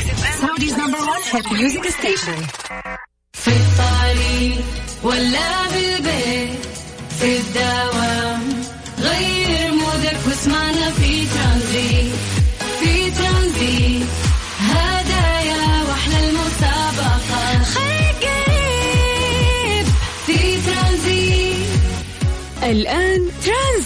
Saudi's number one hit music station. في الطريق ولا بالبيت في الدوام غير مودك واسمعنا في ترانزيت في ترانزيت هدايا واحلى المسابقة خليك قريب في ترانزيت الآن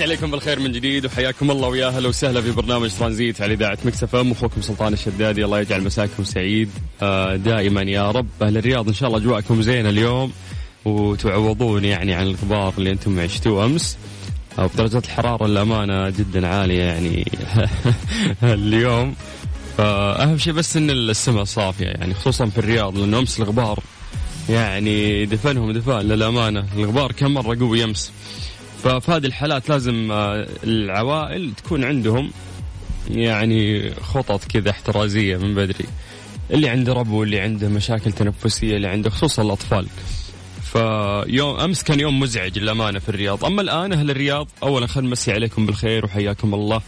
مسيكم بالخير من جديد وحياكم الله ويا أهلا وسهلا في برنامج ترانزيت على إذاعة Mix FM. أخوكم سلطان الشدادي الله يجعل مساكم سعيد. آه، دائما يا رب. أهل الرياض إن شاء الله أجواءكم زينة اليوم وتعوضون يعني عن الغبار اللي أنتم عشتوه أمس. آه، بدرجات الحرارة الأمانة جدا عالية يعني اليوم. فاهم شيء بس إن السماء صافية يعني خصوصا في الرياض لأنه أمس الغبار يعني دفنهم دفان للأمانة. الغبار كم مرة قوي أمس. ففي هذه الحالات لازم آه، العوائل تكون عندهم يعني خطط كذا احترازية من بدري. اللي عنده ربو اللي عنده مشاكل تنفسية اللي عنده خصوصا الأطفال. فيوم أمس كان يوم مزعج للأمانة في الرياض. أما الآن أهل الرياض اولا خلينا نمسي عليكم بالخير وحياكم الله.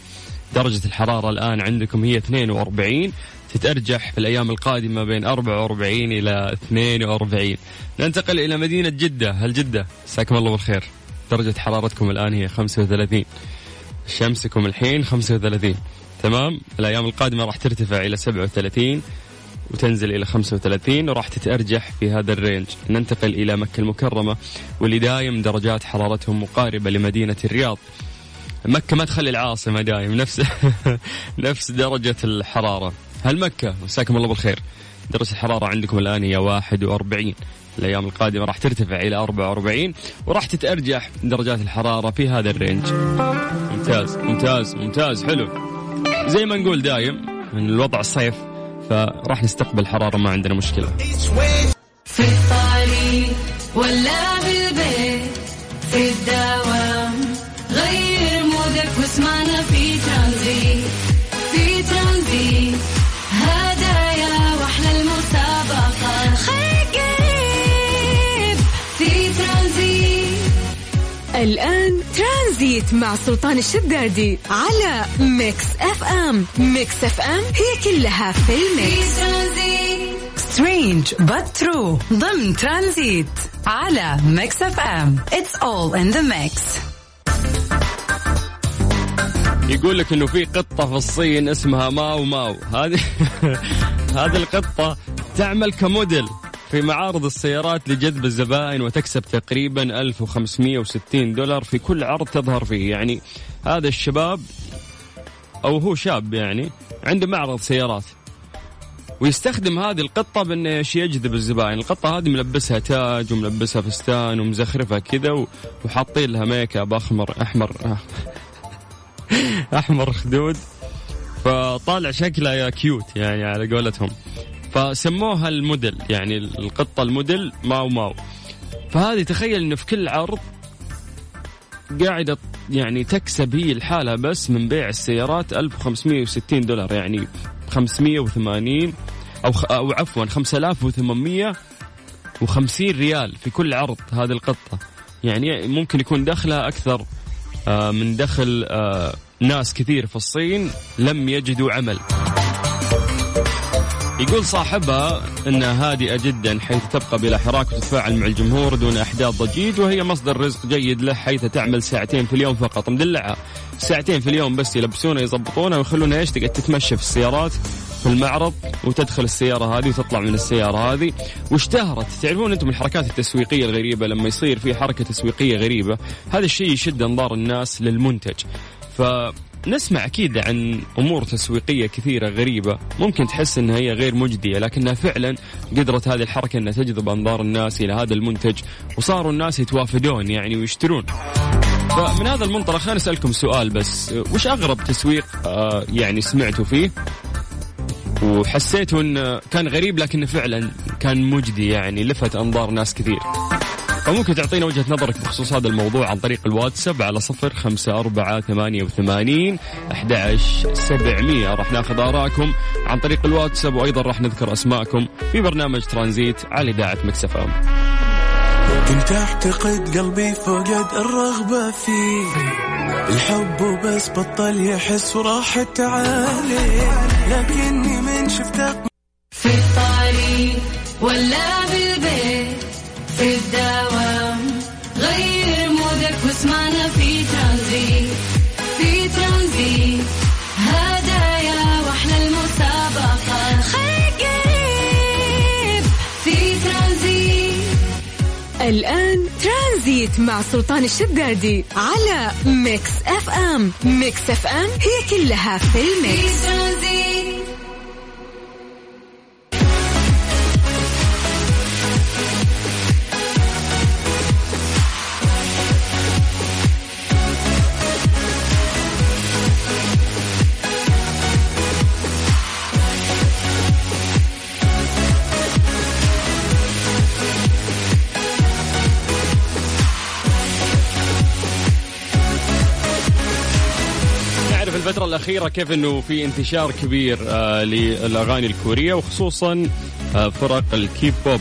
درجة الحرارة الآن عندكم هي 42 تتأرجح في الأيام القادمة بين 44 إلى 42 ننتقل إلى مدينة جدة. هل جدة؟ مساكم الله بالخير. درجة حرارتكم الآن هي 35 شمسكم الحين 35 تمام؟ الأيام القادمة راح ترتفع إلى 37 وتنزل إلى 35 وراح تتأرجح في هذا الرينج. ننتقل إلى مكة المكرمة واللي دايم درجات حرارتهم مقاربة لمدينة الرياض. مكة ما تخلي العاصمة دايم نفس نفس درجة الحرارة. هل مكة؟ مساكم الله بالخير. درجة الحرارة عندكم الآن هي 41 الأيام القادمة راح ترتفع إلى 44 وراح تتأرجح درجات الحرارة في هذا الرينج. ممتاز ممتاز ممتاز حلو. زي ما نقول دايم من الوضع الصيف فراح نستقبل حرارة ما عندنا مشكلة. في الطريق ولا بالبيت الآن ترانزيت مع سلطان الشدادي على Mix FM. Mix FM هي كلها في ال mix. Strange true ضمن ترانزيت على Mix FM. It's all in the mix. يقول لك إنه في قطة في الصين اسمها ماو ماو. هذه هذه القطة تعمل كموديل. في معارض السيارات لجذب الزبائن وتكسب تقريبا 1560 دولار في كل عرض تظهر فيه. يعني هذا الشباب أو هو شاب يعني عنده معرض سيارات ويستخدم هذه القطة بأنه إيش يجذب الزبائن، القطة هذه ملبسها تاج وملبسها فستان ومزخرفها كذا وحاطين لها ميك أب احمر احمر أحمر خدود. فطالع شكلها يا cute يعني على قولتهم. فسموها الموديل يعني القطة الموديل ماو ماو. فهذه تخيل إنه في كل عرض قاعدة يعني تكسب هي الحالة بس من بيع السيارات 1560 دولار يعني 580 أو خ- أو عفوا 5850 ريال في كل عرض هذه القطة. يعني ممكن يكون دخلها أكثر آه، من دخل آه، ناس كثير في الصين لم يجدوا عمل. يقول صاحبها انها هادئة جدا حيث تبقى بلا حراك وتتفاعل مع الجمهور دون أحداث ضجيج وهي مصدر رزق جيد له حيث تعمل ساعتين في اليوم فقط. مدلعة. ساعتين في اليوم بس يلبسونها يضبطونها ويخلونها إيش تقعد تتمشى في السيارات في المعرض وتدخل السيارة هذه وتطلع من السيارة هذه. واشتهرت. تعرفون أنتم الحركات التسويقية الغريبة لما يصير في حركة تسويقية غريبة؟ هذا الشيء يشد انظار الناس للمنتج. فنسمع أكيد عن أمور تسويقية كثيرة غريبة. ممكن تحس إنها هي غير مجدية لكنها فعلا قدرت هذه الحركة إنها تجذب أنظار الناس إلى هذا المنتج وصاروا الناس يتوافدون يعني ويشترون. فمن هذا المنطلق خلينا نسالكم سؤال بس وش أغرب تسويق آه يعني سمعتوا فيه؟ وحسيت انه كان غريب لكنه فعلا كان مجدي يعني لفت أنظار ناس كثير. فممكن تعطينا وجهة نظرك بخصوص هذا الموضوع عن طريق الواتساب على صفر خمسة أربعة ثمانية وثمانين أحد سبعمية. راح ناخذ آراءكم عن طريق الواتساب وأيضا راح نذكر أسماءكم في برنامج ترانزيت على إذاعة مكسفة كنت اعتقد قلبي فقد الرغبة فيه. الحب وبس بطل يحس وراحت عليه لكني من شفتك في الطريق ولا بالبيت في الدوام الآن ترانزيت مع سلطان الشدادي على Mix FM. Mix FM هي كلها في ال mix. في الأخيرة كيف أنه في انتشار كبير آه للأغاني الكورية وخصوصا آه فرق الكيب بوب.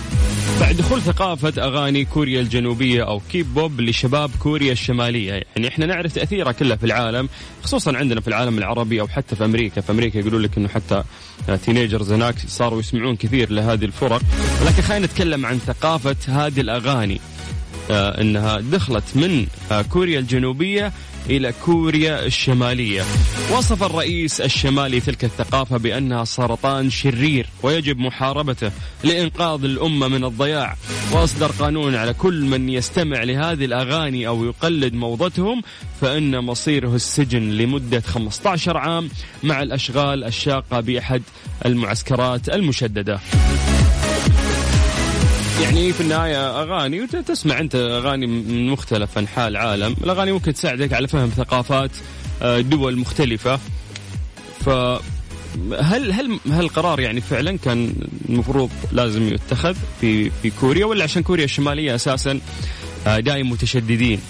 بعد دخول ثقافة أغاني كوريا الجنوبية أو كيب بوب لشباب كوريا الشمالية. يعني إحنا نعرف تأثيرها كلها في العالم خصوصا عندنا في العالم العربي أو حتى في أمريكا. في أمريكا يقولوا لك أنه حتى آه teenagers هناك صاروا يسمعون كثير لهذه الفرق. ولكن خلينا نتكلم عن ثقافة هذه الأغاني آه إنها دخلت من آه كوريا الجنوبية إلى كوريا الشمالية. وصف الرئيس الشمالي تلك الثقافة بانها سرطان شرير ويجب محاربته لإنقاذ الأمة من الضياع، وأصدر قانون على كل من يستمع لهذه الأغاني أو يقلد موضتهم فإن مصيره السجن لمدة 15 عام مع الأشغال الشاقة بأحد المعسكرات المشددة. يعني في النهاية أغاني وتسمع أنت أغاني من مختلف أنحاء العالم. الأغاني ممكن تساعدك على فهم ثقافات آه، دول مختلفة. فهل هل هالقرار يعني فعلا كان المفروض لازم يتخذ في في كوريا ولا عشان كوريا الشمالية أساسا آه، دائم متشددين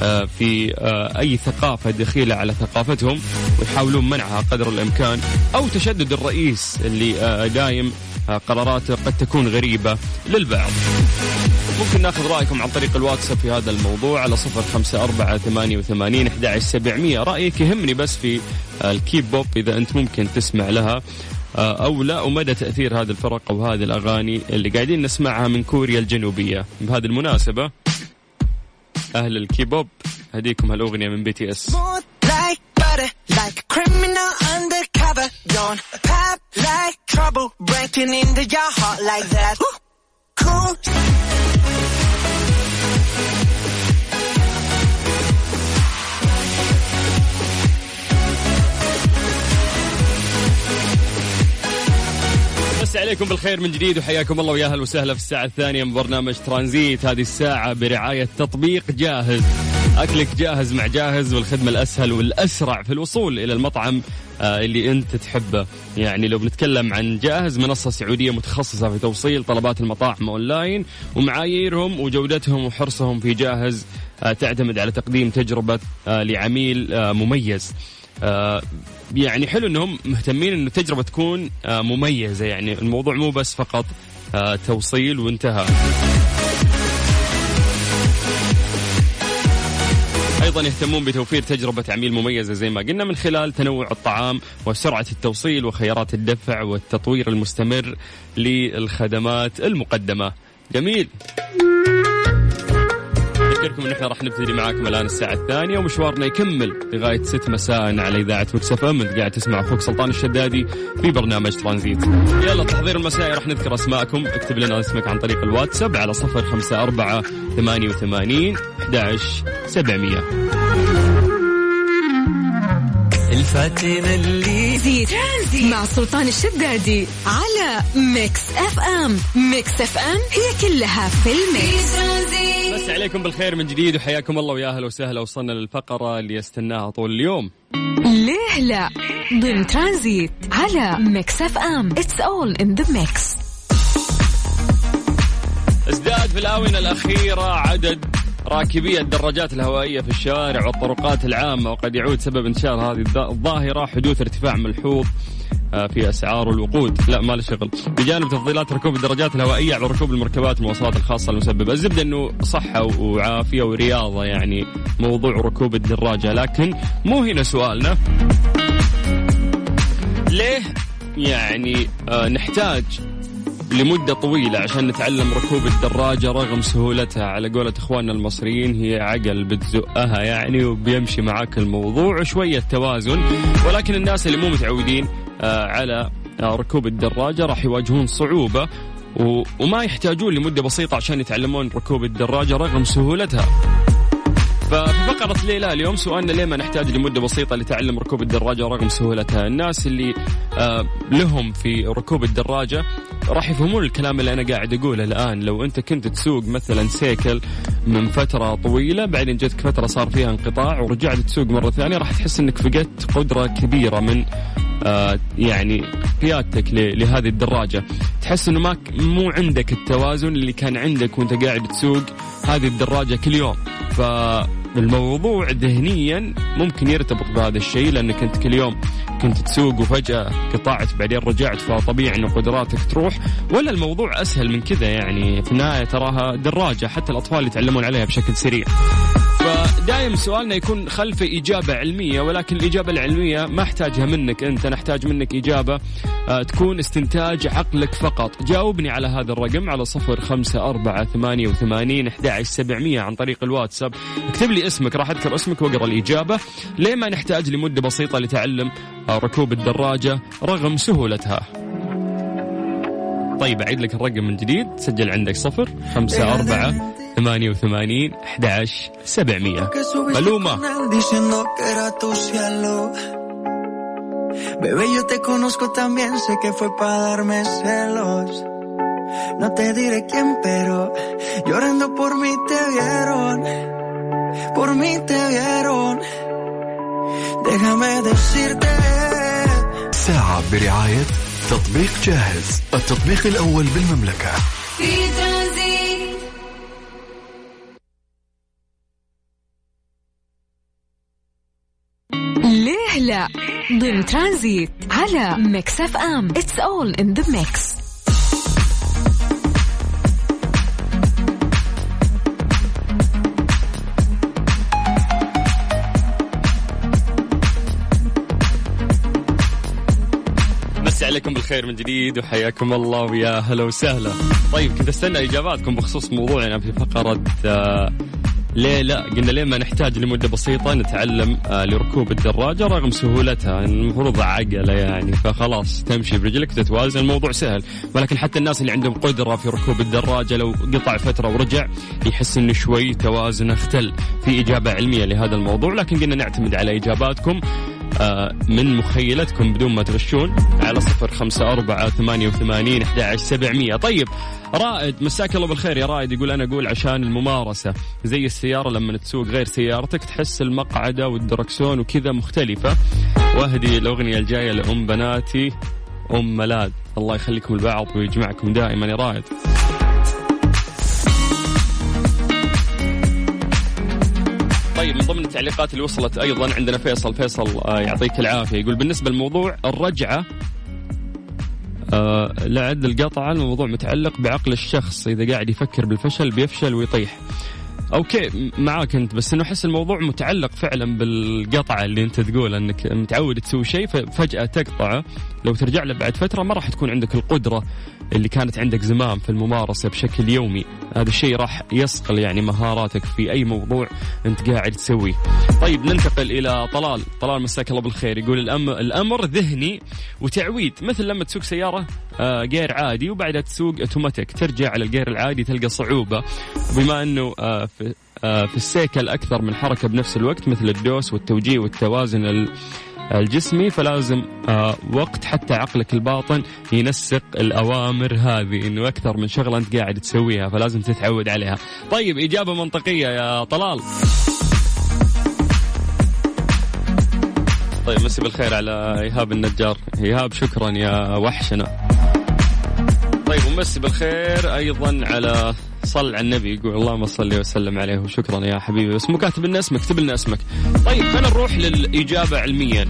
آه، في أي ثقافة دخيلة على ثقافتهم ويحاولون منعها قدر الإمكان أو تشدد الرئيس اللي دايم قراراته قد تكون غريبة للبعض. ممكن ناخذ رأيكم عن طريق الواتساب في هذا الموضوع على صفر خمسة أربعة ثمانية وثمانين أحد سبعمية. رأيك يهمني بس في الكيب بوب إذا أنت ممكن تسمع لها آه، أو لا ومدى تأثير هذه الفرق أو هذه الأغاني اللي قاعدين نسمعها من كوريا الجنوبية. بهذه المناسبة أهل الكيبوب هديكم هالأغنية من BTS like criminal undercover. Don't pop like trouble, breaking into your heart like that. Cool. بس عليكم بالخير من جديد وحياكم الله ويا أهلا وسهلا في الساعة الثانية من برنامج ترانزيت. هذه الساعة برعاية تطبيق جاهز. أكلك جاهز مع جاهز والخدمة الأسهل والأسرع في الوصول إلى المطعم آه، اللي أنت تحبه. يعني لو بنتكلم عن جاهز منصة سعودية متخصصة في توصيل طلبات المطاعم أونلاين ومعاييرهم وجودتهم وحرصهم في جاهز آه، تعتمد على تقديم تجربة آه، لعميل مميز. يعني حلو إنهم مهتمين انه التجربة تكون آه، مميزة. يعني الموضوع مو بس فقط آه، توصيل وانتهى أيضا يهتمون بتوفير تجربة عميل مميزة زي ما قلنا من خلال تنوع الطعام وسرعة التوصيل وخيارات الدفع والتطوير المستمر للخدمات المقدمة. جميل. أذكركم أن إحنا راح نبتدي معاكم الآن الساعة الثانية ومشوارنا يكمل لغاية 6 مساء على إذاعة Mix FM قاعد تسمع أخوك سلطان الشدادي في برنامج ترانزيت. يلا تحضير المسائي راح نذكر أسماءكم. اكتب لنا اسمك عن طريق الواتساب على 054 88 11 700 الفاتنة اللي في ترانزيت مع سلطان الشدادي على ميكس اف ام. ميكس اف ام هي كلها في ال mix. بس عليكم بالخير من جديد وحياكم الله ويا أهلا وسهلا. وصلنا للفقرة اللي يستناها طول اليوم. ليه لا؟ ضمن ترانزيت على ميكس اف ام. It's all in the mix ازداد في الآونة الأخيرة عدد راكبي الدراجات الهوائية في الشوارع والطرقات العامة وقد يعود سبب انتشار هذه الظ- الظاهرة حدوث ارتفاع ملحوظ آه، في أسعار الوقود. لا ما له شغل. بجانب تفضيلات ركوب الدراجات الهوائية على ركوب المركبات والمواصلات الخاصة المسببة. الزبدة إنه صحة وعافية ورياضة يعني موضوع ركوب الدراجة. لكن مو هنا سؤالنا. ليه يعني آه نحتاج لمدة طويلة عشان نتعلم ركوب الدراجة رغم سهولتها. على قولة إخواننا المصريين هي عقل بتزقها يعني وبيمشي معاك الموضوع. وشوية توازن ولكن الناس اللي مو متعودين آه، على آه، ركوب الدراجة راح يواجهون صعوبة وما يحتاجون لمدة بسيطة عشان يتعلمون ركوب الدراجة رغم سهولتها. ففي فقرة ليلى اليوم سؤالنا ليه ما نحتاج لمدة بسيطة لتعلم ركوب الدراجة رغم سهولتها الناس اللي آه لهم في ركوب الدراجة؟ راح يفهمون الكلام اللي أنا قاعد أقوله الآن. لو أنت كنت تسوق مثلا سيكل من فترة طويلة بعدين جتك فترة صار فيها انقطاع ورجعت تسوق مرة ثانية راح تحس أنك فقدت قدرة كبيرة من يعني قيادتك لهذه الدراجة. تحس أنه ما مو عندك التوازن اللي كان عندك وأنت قاعد تسوق هذه الدراجة كل يوم. فالموضوع ذهنيا ممكن يرتبط بهذا الشيء لانك انت كل يوم كنت تسوق وفجأة قطعت بعدين رجعت فطبيعي إنه قدراتك تروح. ولا الموضوع أسهل من كذا يعني في النهاية تراها دراجة حتى الأطفال يتعلمون عليها بشكل سريع. فدائم سؤالنا يكون خلفه إجابة علمية ولكن الإجابة العلمية ما أحتاجها منك أنت نحتاج منك إجابة آه، تكون استنتاج عقلك فقط. جاوبني على هذا الرقم على صفر خمسة أربعة ثمانية وثمانين عن طريق الواتساب. اكتب لي اسمك راح أذكر اسمك وأقرأ الإجابة ليه ما نحتاج لمدة بسيطة لتعلم آه، ركوب الدراجة رغم سهولتها طيب أعيد لك الرقم من جديد سجل عندك صفر خمسة أربعة ثمانية وثمانين أحد سبعمية era tu cielo. Bebé, yo te conozco también, sé que fue para darme celos. No te diré quién, pero llorando por mí te vieron. Por mí te vieron. Déjame decirte. ساعة برعاية تطبيق جاهز التطبيق الأول بالمملكة في ترانزيت ليه لا ضمن ترانزيت على ميكس أف أم It's all in the mix عليكم بالخير من جديد وحياكم الله ويا هلا وسهلا. طيب كنت أستنى إجاباتكم بخصوص موضوعنا في فقرة آه ليه لا قلنا ليه ما نحتاج لمدة بسيطة نتعلم آه لركوب الدراجة رغم سهولتها المفروض عقله يعني فخلاص تمشي برجلك تتوازن الموضوع سهل. ولكن حتى الناس اللي عندهم قدرة في ركوب الدراجة لو قطع فترة ورجع يحس إنه شوي توازنه اختل في إجابة علمية لهذا الموضوع. لكن قلنا نعتمد على إجاباتكم. آه، من مخيلتكم بدون ما تغشون على صفر خمسة أربعة ثمانية وثمانين أحد سبعمية. طيب رائد مساك الله بالخير يا رائد. يقول أنا أقول عشان الممارسة زي السيارة لما تسوق غير سيارتك تحس المقعدة والدركسون وكذا مختلفة. واهدي الأغنية الجاية لأم بناتي أم ملاد الله يخليكم البعض ويجمعكم دائما يا رائد. طيب من ضمن التعليقات اللي وصلت أيضا عندنا فيصل. فيصل آه، يعطيك العافية. يقول بالنسبة للموضوع الرجعة آه لعد القطعه الموضوع متعلق بعقل الشخص. إذا قاعد يفكر بالفشل بيفشل ويطيح. أوكي معاك أنت بس إنه أحس الموضوع متعلق فعلا بالقطعة اللي أنت تقول أنك متعود تسوي شيء ففجأة تقطعه لو ترجع له بعد فترة ما راح تكون عندك القدرة اللي كانت عندك زمام في الممارسة بشكل يومي. هذا الشيء راح يصقل يعني مهاراتك في أي موضوع أنت قاعد تسويه. طيب ننتقل إلى طلال. طلال مساك الله بالخير. يقول الامر الأمر ذهني وتعويد. مثل لما تسوق سيارة جير عادي وبعدها تسوق اوتوماتيك ترجع على الجير العادي تلقى صعوبة. بما إنه آه، في آه، في السيكل أكثر من حركة بنفس الوقت مثل الدوس والتوجيه والتوازن ال- الجسمي فلازم آه، وقت حتى عقلك الباطن ينسق الأوامر هذه إنه أكثر من شغلة أنت قاعد تسويها فلازم تتعود عليها. طيب إجابة منطقية يا طلال. طيب مسي بالخير على إيهاب النجار. إيهاب شكرا يا وحشنا. طيب ومسي بالخير أيضا على صل على النبي. يقول اللهم صل وسلم عليه وشكرا يا حبيبي. بس مو كاتب لنا اسمك اكتب لنا اسمك. طيب خلينا نروح للإجابة علميا.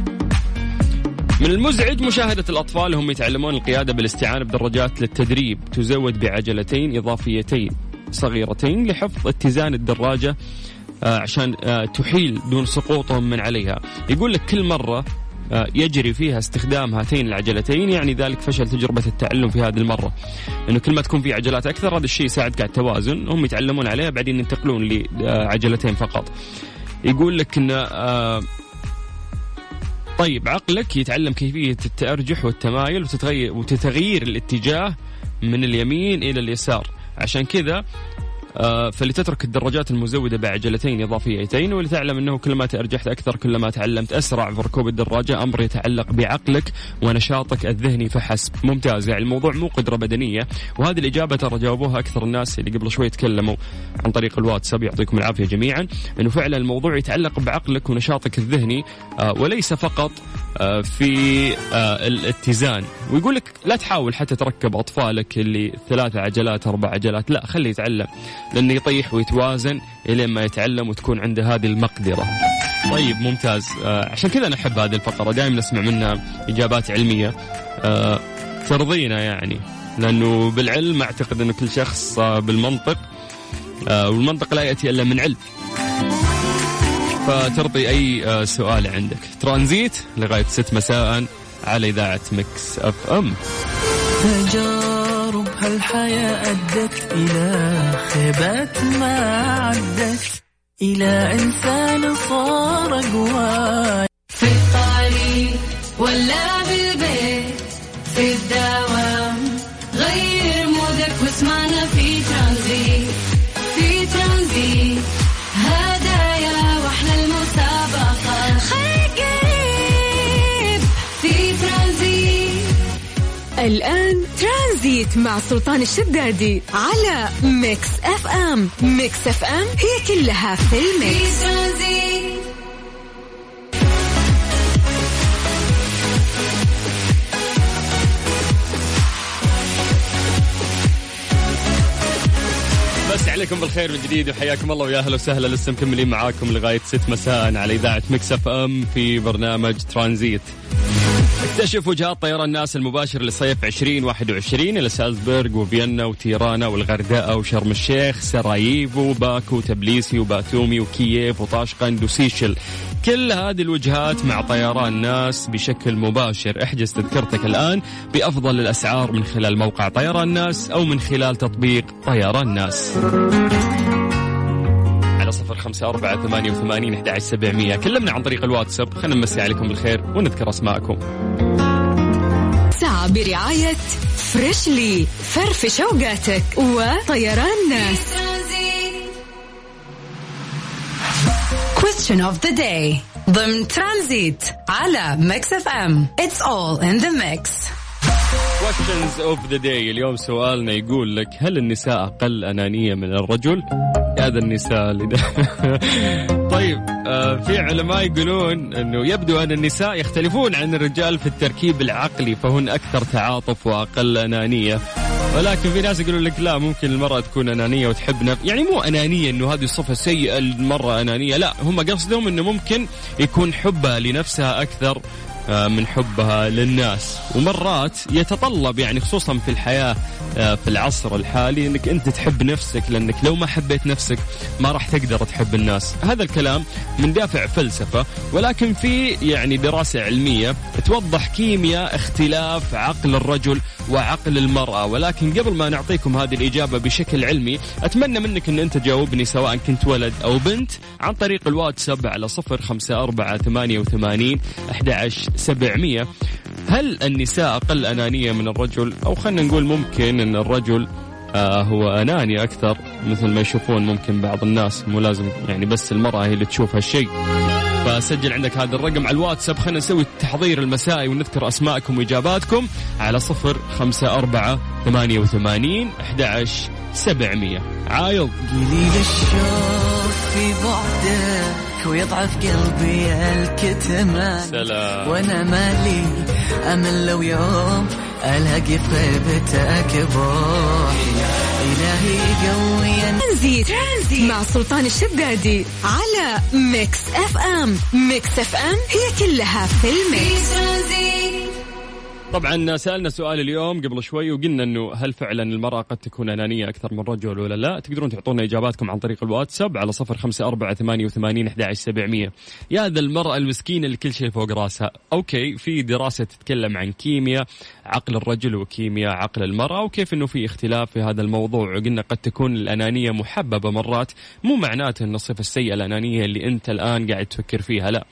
من المزعج مشاهدة الأطفال هم يتعلمون القيادة بالاستعانة بدراجات للتدريب. تزود بعجلتين إضافيتين صغيرتين لحفظ اتزان الدراجة آه، عشان آه، تحيل دون سقوطهم من عليها. يقول لك كل مرة يجري فيها استخدام هاتين العجلتين يعني ذلك فشل تجربة التعلم في هذه المرة. إنه كل ما تكون في عجلات أكثر هذا الشيء يساعدك على التوازن هم يتعلمون عليها بعدين ينتقلون لعجلتين فقط. يقول لك إن طيب عقلك يتعلم كيفية التأرجح والتمايل وتتغير وتتغيير الاتجاه من اليمين إلى اليسار. عشان كذا آه، فلتترك الدراجات المزودة بعجلتين إضافيتين ولتعلم أنه كلما تأرجحت أكثر كلما تعلمت أسرع. في ركوب الدراجة أمر يتعلق بعقلك ونشاطك الذهني فحسب. ممتاز. يعني الموضوع مو قدرة بدنية وهذه الإجابة ترى جاوبوها أكثر الناس اللي قبل شوي تكلموا عن طريق الواتساب. يعطيكم العافية جميعا. أنه فعلا الموضوع يتعلق بعقلك ونشاطك الذهني آه، وليس فقط آه، في الاتزان. ويقول لك لا تحاول حتى تركب أطفالك اللي ثلاثة عجلات أربع عجلات. لا خليه يتعلم. لأنه يطيح ويتوازن إلين ما يتعلم وتكون عنده هذه المقدرة. طيب ممتاز. آه عشان كذا نحب هذه الفقرة. دائما نسمع منها إجابات علمية. آه ترضينا يعني لأنه بالعلم أعتقد أنه كل شخص بالمنطق. آه والمنطق لا يأتي إلا من علم. فترضي آه سؤال عندك. ترانزيت لغاية ست مساء على إذاعة مكس أم. تجارب هالحياة أدت إلى خيبات ما عدت إلى إنسان صار قوي في الطريق ولا بالبيت في ترانزيت مع سلطان الشدادي على ميكس اف ام. ميكس اف ام هي كلها في ال mix. عليكم بالخير من جديد وحياكم الله ويا أهلا وسهلا. لسه مكملين معاكم لغاية 6 مساء على إذاعة مكس اف ام في برنامج ترانزيت. اكتشف وجهات طيران ناس المباشر لصيف 2021 إلى سالزبورغ وفيينا وتيرانا والغردقة وشرم الشيخ سراييفو وباكو وتبليسي وباتومي وكييف وطاشقند وسيشل كل هذه الوجهات مع طيران ناس بشكل مباشر. احجز تذكرتك الآن بأفضل الأسعار من خلال موقع طيران ناس أو من خلال تطبيق طيران ناس على صفر خمسة أربعة ثمانية وثمانين أحد سبعمية. كلمنا عن طريق الواتساب. خلينا نمسي عليكم بالخير ونذكر أسماءكم. ساعة برعاية فريشلي فرفش اوقاتك وطيران. ناس ترانزيت Question of the day. ضمن ترانزيت على ميكس اف ام It's all in the mix. Questions of the day اليوم سؤالنا يقول لك هل النساء أقل أنانية من الرجل؟ يا ذا النساء اللي ده. طيب آه في علماء يقولون إنه يبدو أن النساء يختلفون عن الرجال في التركيب العقلي فهن أكثر تعاطف وأقل أنانية ولكن في ناس يقولون لك لا ممكن المرأة تكون أنانية وتحب نف... يعني مو أنانية إنه هذه صفة سيئة المرة أنانية لا هم قصدهم إنه ممكن يكون حبها لنفسها أكثر من حبها للناس. ومرات يتطلب يعني خصوصا في الحياة آه، في العصر الحالي إنك أنت تحب نفسك لأنك لو ما حبيت نفسك ما راح تقدر تحب الناس. هذا الكلام من دافع فلسفة ولكن في يعني دراسة علمية توضح كيمياء اختلاف عقل الرجل وعقل المرأة. ولكن قبل ما نعطيكم هذه الإجابة بشكل علمي أتمنى منك أن أنت تجاوبني سواء كنت ولد أو بنت عن طريق الواتساب على صفر خمسة أربعة ثمانية وثمانين أحد عشر سبعمية. هل النساء أقل أنانية من الرجل؟ أو خلينا نقول ممكن أن الرجل آه هو أناني أكثر مثل ما يشوفون ممكن بعض الناس مو لازم يعني بس المرأة هي اللي تشوف هالشيء. فسجل عندك هذا الرقم على الواتساب. خلينا نسوي التحضير المسائي ونذكر أسماءكم وإجاباتكم على صفر خمسة أربعة ثمانية وثمانين أحد سبعمية. عايض قليل الشوق في ويضعف قلبي الكتمان سلام. وأنا مالي أمل لو يوم الاقي في غيبتك بروحي إلهي قوي ترانزيت. ترانزيت مع سلطان الشدادي على ميكس أف أم ميكس أف أم هي كلها في في ال mix ترانزيت طبعا سألنا سؤال اليوم قبل شوي وقلنا إنه هل فعلا المرأة قد تكون أنانية أكثر من رجل ولا لا؟ تقدرون تعطونا إجاباتكم عن طريق الواتساب على صفر خمسة أربعة ثمانية وثمانين أحد سبعمية. يا ذا المرأة المسكينة اللي كل شيء فوق راسها. okay في دراسة تتكلم عن كيمياء عقل الرجل وكيمياء عقل المرأة وكيف إنه في اختلاف في هذا الموضوع وقلنا قد تكون الأنانية محببة مرات مو معناته إن الصفة السيئة الأنانية اللي أنت الآن قاعد تفكر فيها لا.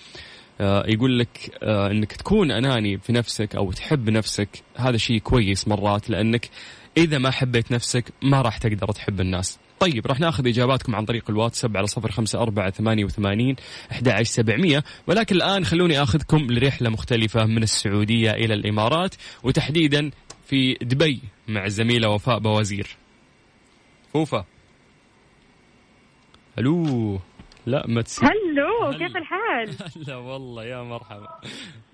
آه، يقول لك آه، إنك تكون أناني في نفسك أو تحب نفسك هذا شيء كويس مرات لأنك إذا ما حبيت نفسك ما راح تقدر تحب الناس. طيب راح ناخذ إجاباتكم عن طريق الواتساب على صفر خمسة أربعة ثمانية وثمانين أحد سبعمية. ولكن الآن خلوني أخذكم لرحلة مختلفة من السعودية إلى الإمارات وتحديدا في دبي مع الزميلة وفاء بوازير فوفا. ألو. لا ما تسي هلو. كيف الحال؟ هلا والله يا مرحبا.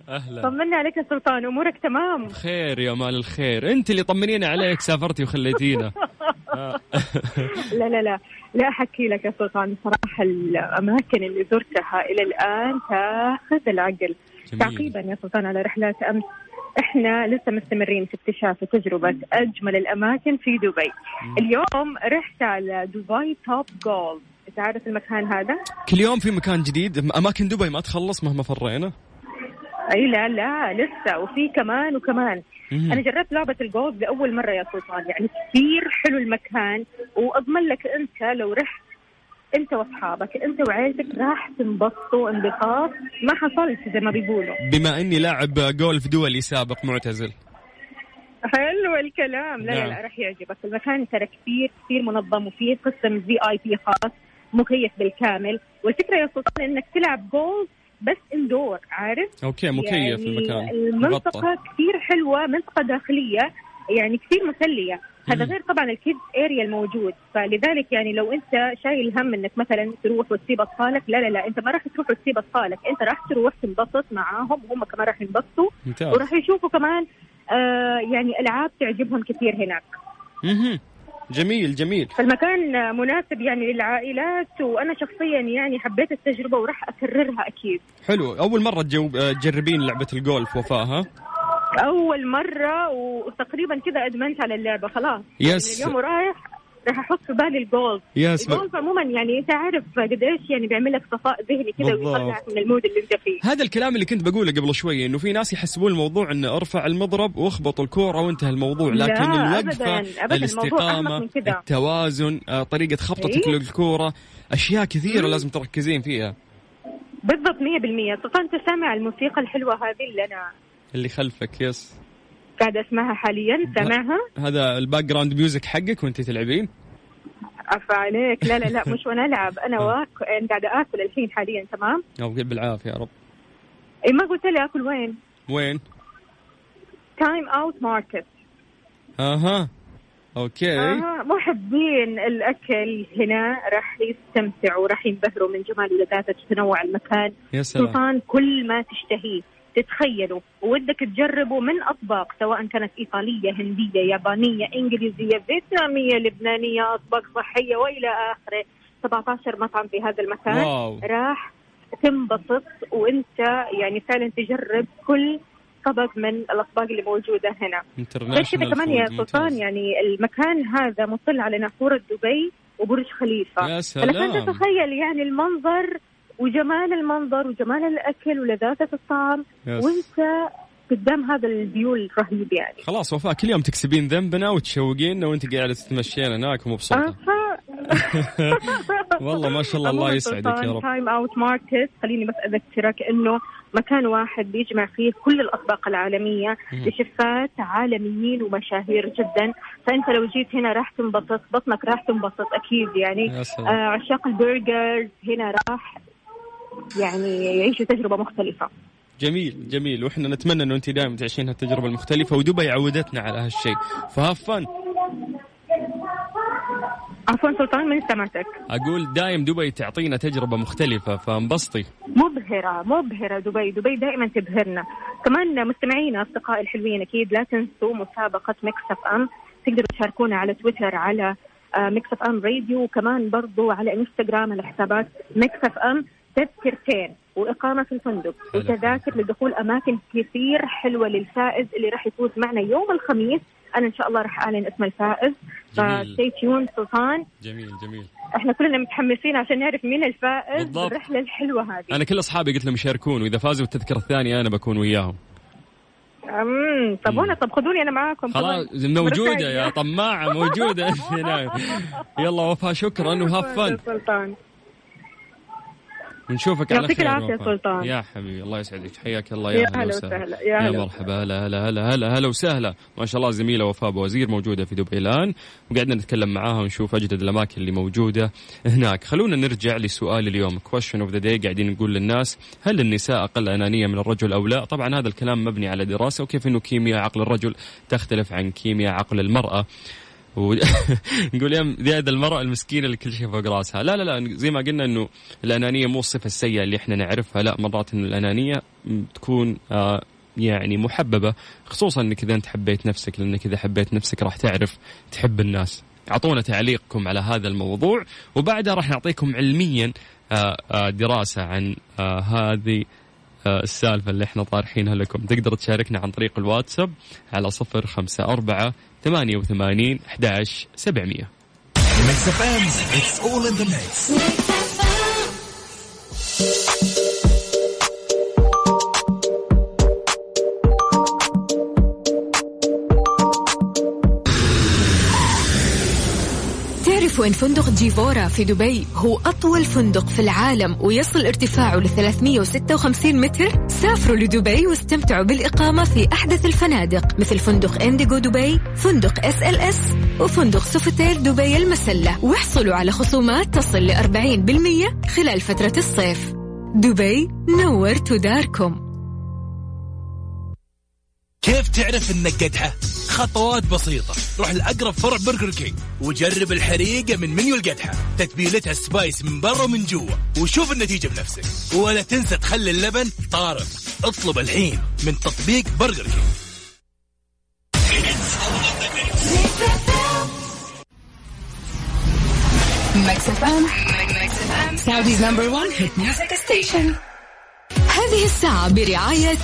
أهلا. طمنا عليك يا سلطان أمورك تمام؟ خير يا مال الخير. أنت اللي طمنينا عليك سافرتي وخليتينا. آه. لا لا لا. لا أحكي لك يا سلطان صراحة الأماكن اللي زرتها إلى الآن تاخذ العقل. جميل. تعقيبا يا سلطان على رحلات أمس. إحنا لسه مستمرين في اكتشاف وتجربه أجمل الأماكن في دبي. اليوم رحت على دبي توب جولد تعرف المكان هذا؟ كل يوم في مكان جديد. أماكن دبي ما تخلص مهما فرينا. أي لا لا لسه. وفي كمان وكمان. مهم. أنا جربت لعبة الجولف لأول مرة يا سلطان. يعني كثير حلو المكان. وأضمن لك أنت لو رحت أنت وأصحابك أنت وعيلتك راح تنبسطوا انبساط. ما حصلش زي ما بيقولوا. بما إني لاعب جولف دولي سابق معتزل. حلو الكلام. لا نعم. لا, لا راح يعجبك. المكان ترى كثير كثير منظم وفيه قسم في اي بي خاص. مكيف بالكامل. والفكرة يا سلطان إنك تلعب جولف بس indoor عارف؟ okay مكيف يعني المكان. المنطقة مغطى. كثير حلوة منطقة داخلية يعني كثير مسلية. هذا. غير طبعا ال kids area الموجود. فلذلك يعني لو أنت شايل هم إنك مثلا تروح وتسيب أطفالك لا لا لا أنت ما راح تروح وتسيب أطفالك. أنت راح تروح تنبسط معاهم وهم كمان راح ينبسطوا. وراح يشوفوا كمان آه يعني ألعاب تعجبهم كثير هناك. جميل جميل. فالمكان مناسب يعني للعائلات وأنا شخصيا يعني حبيت التجربة وراح أكررها أكيد. حلو. أول مرة تجربين لعبة الجولف وفاء ها؟ أول مرة وتقريبا كذا أدمنت على اللعبة خلاص. yes اليوم ورايح راح أحط في بالي الجولف yes الجولف عموما يعني أنت عارف قد إيش يعني بيعمل لك صفاء ذهني كذا. ويطلعك من ال mood اللي أنت فيه هذا الكلام اللي كنت بقوله قبل شوي إنه في ناس يحسبون الموضوع إنه أرفع المضرب واخبط الكورة وانتهى الموضوع لا، لكن الوقفة أبداً، أبداً، الاستقامة. التوازن آه، طريقة خبطتك إيه. للكورة أشياء كثيرة لازم تركزين فيها بالضبط 100% طبعا أنت سامع الموسيقى الحلوة هذه اللي أنا اللي خلفك yes قاعدة أسمعها حاليا سامعها؟ هذا ال background music حقك وأنت تلعبين؟ عفا عليك. لا لا لا مش وأنا ألعب. أنا واكل أنا قاعدة آكل الحين حاليا تمام؟ بالعافية يا رب. اي ما قلت لي آكل وين؟ وين؟ Time Out Market أها. أوكي. آه محبين الأكل هنا راح يستمتعوا راح ينبهروا من جمال ولذاذة تنوع المكان. يا سلام. سلطان كل ما تشتهيه. تتخيلوا ودك تجربوا من أطباق سواء كانت إيطالية هندية يابانية إنجليزية فيتنامية لبنانية أطباق صحية وإلى آخره. 17 مطعم في هذا المكان. واو. راح تنبسط وأنت يعني فعلا تجرب كل طبق من الأطباق اللي موجودة هنا. غير كذا كمان يا سلطان. يعني المكان هذا مطل على نافورة دبي وبرج خليفة. يا فلك سلام. تتخيل يعني المنظر وجمال المنظر وجمال الأكل ولذاذة الطعم yes. وأنت قدام هذا ال view الرهيب يعني خلاص وفاء كل يوم تكسبين ذنبنا وتشوقينا وأنت قاعدة تتمشين هناك ومبسوطه. والله ما شاء الله الله يسعدك يا رب Time Out Market خليني بس أذكرك إنه مكان واحد بيجمع فيه كل الأطباق العالمية مم. لشيفات عالميين ومشاهير جدا فأنت لو جيت هنا راح تنبسط بطنك راح تنبسط أكيد يعني. آه عشاق ال burgers هنا راح يعني يعيشوا تجربة مختلفة. جميل جميل. وإحنا نتمنى إنه أنت دائما تعيشين هالتجربة المختلفة ودبي عودتنا على هالشيء. ف have fun. عفوا سلطان من سمعتك. أقول دايم دبي تعطينا تجربة مختلفة فانبسطي. مبهرة مبهرة دبي. دبي دائما تبهرنا. كمان مستمعينا أصدقائي الحلوين أكيد لا تنسوا مسابقة ميكس اف ام. تقدروا تشاركونا على تويتر على ميكس اف ام راديو وكمان برضو على انستغرام على حسابات ميكس اف ام. تذكرتين وإقامة في الفندق. وتذاكر لدخول أماكن كثير حلوة للفائز اللي راح يفوز معنا يوم الخميس. أنا إن شاء الله راح أعلن اسم الفائز. ف stay tuned سلطان. جميل جميل. إحنا كلنا متحمسين عشان نعرف مين الفائز بالضبط. بالرحلة الحلوة هذه. أنا كل أصحابي قلت لهم يشاركون وإذا فازوا التذكره الثانية أنا بكون وياهم. أمم طب وأنا طب خذوني أنا معاكم. خلاص. موجودة يا. طماعة موجودة. يلا وفاء شكرا وهاف فن. سلطان. ونشوفك على يعطيك خير العافية وفاء. سلطان. يا حبيبي الله يسعدك. حياك الله. يا يا هلا هلا وسهلا، يا يا. مرحبا. هلا هلا هلا هلا هلا وسهلا. ما شاء الله زميلة وفاء بوزير موجودة في دبي الآن. وقعدنا نتكلم معاها ونشوف أجدد الأماكن اللي موجودة هناك. خلونا نرجع لسؤال اليوم. Question of the day قاعدين نقول للناس هل النساء أقل أنانية من الرجل أو لا؟ طبعا هذا الكلام مبني على دراسة وكيف إنه كيمياء عقل الرجل تختلف عن كيمياء عقل المرأة. و... نقول يا زيادة المرأة المسكينة اللي كل شيء فوق راسها. لا لا لا زي ما قلنا إنه الأنانية مو الصفة السيئة اللي إحنا نعرفها. لا مرات إنه الأنانية م- تكون آه يعني محببة خصوصا إنك إذا أنت حبيت نفسك لأنك إذا حبيت نفسك راح تعرف تحب الناس. أعطونا تعليقكم على هذا الموضوع وبعدها راح نعطيكم علميا آه آه دراسة عن آه هذه السالفة اللي إحنا طارحينها لكم. تقدر تشاركنا عن طريق الواتساب على صفر خمسة أربعة ثمانية وثمانين أحداش سبعمية Mix FM, it's all in the mix. تعرفوا ان فندق جيفورا في دبي هو أطول فندق في العالم ويصل ارتفاعه ل 356 متر؟ سافروا لدبي واستمتعوا بالإقامة في أحدث الفنادق مثل فندق انديجو دبي، فندق إس إل إس وفندق سوفيتيل دبي المسلة، واحصلوا على خصومات تصل ل 40% خلال فترة الصيف. دبي نورت داركم. كيف تعرف إنك قدحة؟ خطوات بسيطة. روح لأقرب فرع برجر كينج وجرب الحريقة من منيو القدحة. تتبيلتها spicy من برا ومن جوا. وشوف النتيجة بنفسك. ولا تنسى تخلي اللبن طارق اطلب الحين من تطبيق برجر كينج number one hit music station. هذه الساعة برعاية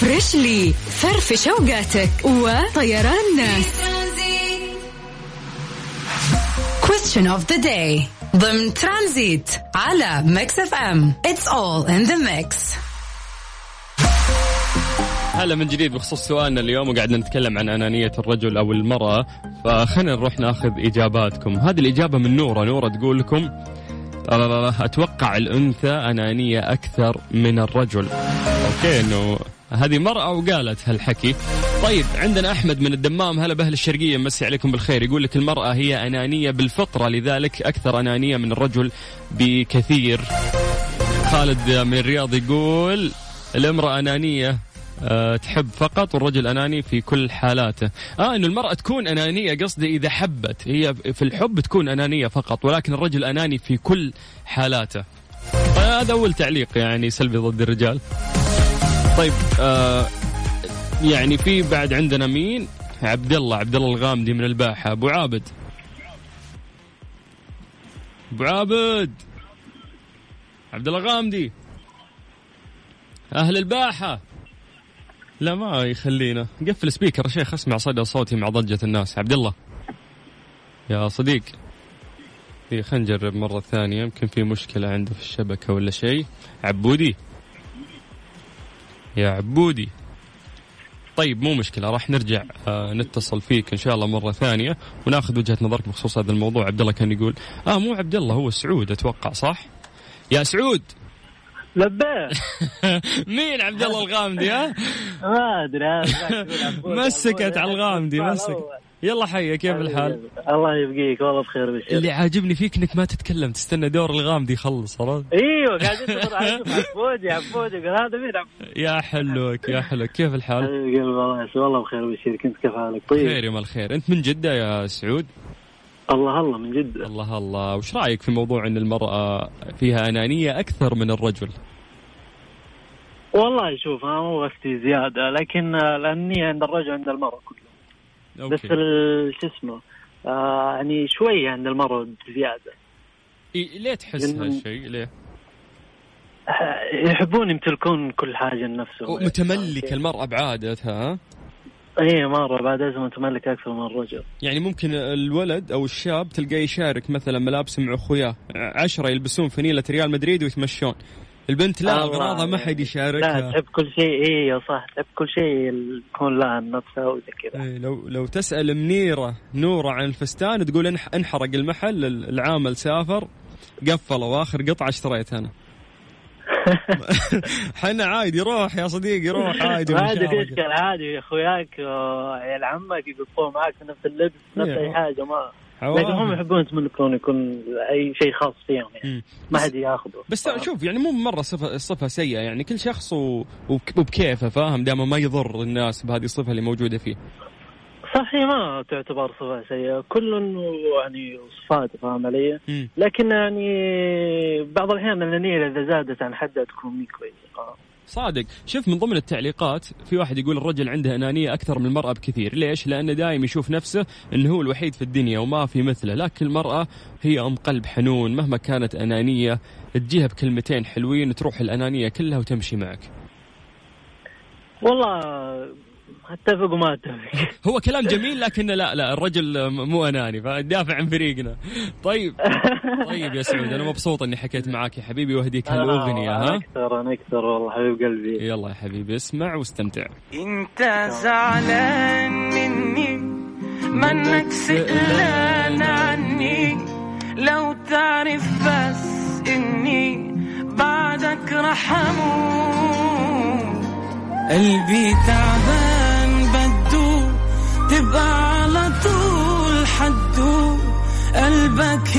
freshly فرفش اوقاتك وطيران ناس Question of the day. ضمن ترانزيت على ميكس اف ام. It's all in the mix. هلا من جديد بخصوص سؤالنا اليوم وقاعدنا نتكلم عن أنانية الرجل أو المرأة فخلينا نروح ناخذ إجاباتكم هذه الإجابة من نورة نورة تقول لكم أتوقع الأنثى أنانية أكثر من الرجل أوكي إنه هذه مرأة وقالت هالحكي. طيب عندنا أحمد من الدمام. هلا بأهل الشرقية مسي عليكم بالخير. يقول لك المرأة هي أنانية بالفطرة لذلك أكثر أنانية من الرجل بكثير. خالد من الرياض يقول الامرأة أنانية أه تحب فقط والرجل أناني في كل حالاته. آه أنه المرأة تكون أنانية قصدي إذا حبت. هي في الحب تكون أنانية فقط ولكن الرجل أناني في كل حالاته. طيب هذا أول تعليق يعني سلبي ضد الرجال. طيب آه يعني في بعد عندنا مين؟ عبد الله عبد الله الغامدي من الباحة. أبو عابد. أبو عابد. عبد الله غامدي أهل الباحة. لا ما يخلينا. قفل سبيكر يا شيخ أسمع صدى صوتي مع ضجة الناس. عبد الله يا صديق. في خلينا نجرب مرة ثانية. يمكن في مشكلة عنده في الشبكة ولا شيء. عبودي. يا عبودي. طيب مو مشكلة راح نرجع آه نتصل فيك إن شاء الله مرة ثانية وناخذ وجهة نظرك بخصوص هذا الموضوع. عبد الله كان يقول آه مو عبد الله هو سعود أتوقع صح؟ يا سعود! لبيت مين عبد الله الغامدي ها؟ ما أدري مسكت على الغامدي مسك يلا حيا كيف الحال؟ الله يبقيك والله بخير بشير اللي عاجبني فيك إنك ما تتكلم تستنى دور الغامدي يخلص عرفت؟ إيوه قاعد على عبودي عبودي يقول هذا مين يا حلوك يا حلوك كيف الحال؟ حبيب قلبي الله يسلمك. والله بخير بشير كنت كيف حالك طيب خير يا مال الخير أنت من جدة يا سعود؟ الله الله من جد الله الله وش رأيك في موضوع إن المرأة فيها أنانية أكثر من الرجل؟ والله شوف أنا مو زيادة لكن آه، الأنانية عند الرجل عند المرأة كلها بس okay ال- شو اسمه آه يعني شوية عند المراه زيادة إيه ليه تحس لأن- هالشيء؟ ليه؟ آه، يحبون يمتلكون كل حاجة لنفسهم متملكة المرأة بعادتها ها؟ إي مرة بعد لازم متملك أكثر من الرجل يعني ممكن الولد أو الشاب تلقاه يشارك مثلا ملابس مع أخوياه عشرة يلبسون فنيلة ريال مدريد ويتمشون البنت لا الله. أغراضها ما حد لا يشاركها تحب كل شيء اي صح تحب كل شيء يكون لها نفسها وزي كذا إيه، لو لو تسأل منيرة نورة عن الفستان تقول انح- انحرق المحل العامل سافر قفلوا واخر قطعة اشتريت أنا حنا عادي روح يا صديقي روح عادي ما عندك مشاركة. اشكال عادي أخوياك وعيال عمك يقفون معك نفس اللبس نفس إيه. اي حاجة ما. لكن هم يحبون يتملكون يكون أي شيء خاص فيهم يعني. ما حد ياخذه. بس شوف يعني مو مرة صفه صفة سيئة يعني كل شخص و- وبكيفه فاهم؟ دائما ما يضر الناس بهذه الصفة اللي موجودة فيه. صح هي ما تعتبر صفة سيئة. كل يعني صفات فاهم علي. لكن يعني بعض الأحيان الأنية إذا زادت عن حدها تكون مي كويسة؟ صادق. شوف من ضمن التعليقات في واحد يقول الرجل عنده أنانية أكثر من المرأة بكثير. ليش؟ لأنه دائم يشوف نفسه أنه هو الوحيد في الدنيا وما في مثله. لكن المرأة هي أم قلب حنون. مهما كانت أنانية تجيها بكلمتين حلوين تروح الأنانية كلها وتمشي معك. والله أتفق وما أتفق. هو كلام جميل لكن لا لا الرجل مو أناني فدافع عن فريقنا. طيب طيب يا سعود أنا مبسوط أني حكيت معاك يا حبيبي وأهديك هالأغنية أنا ها؟ أكثر أنا أكثر والله حبيب قلبي يلا يا حبيبي اسمع واستمتع. إنت زعلان مني منك سئلان عني. لو تعرف بس إني بعدك رح أموت قلبي تعبان بدو تبقى على طول حدو. قلبك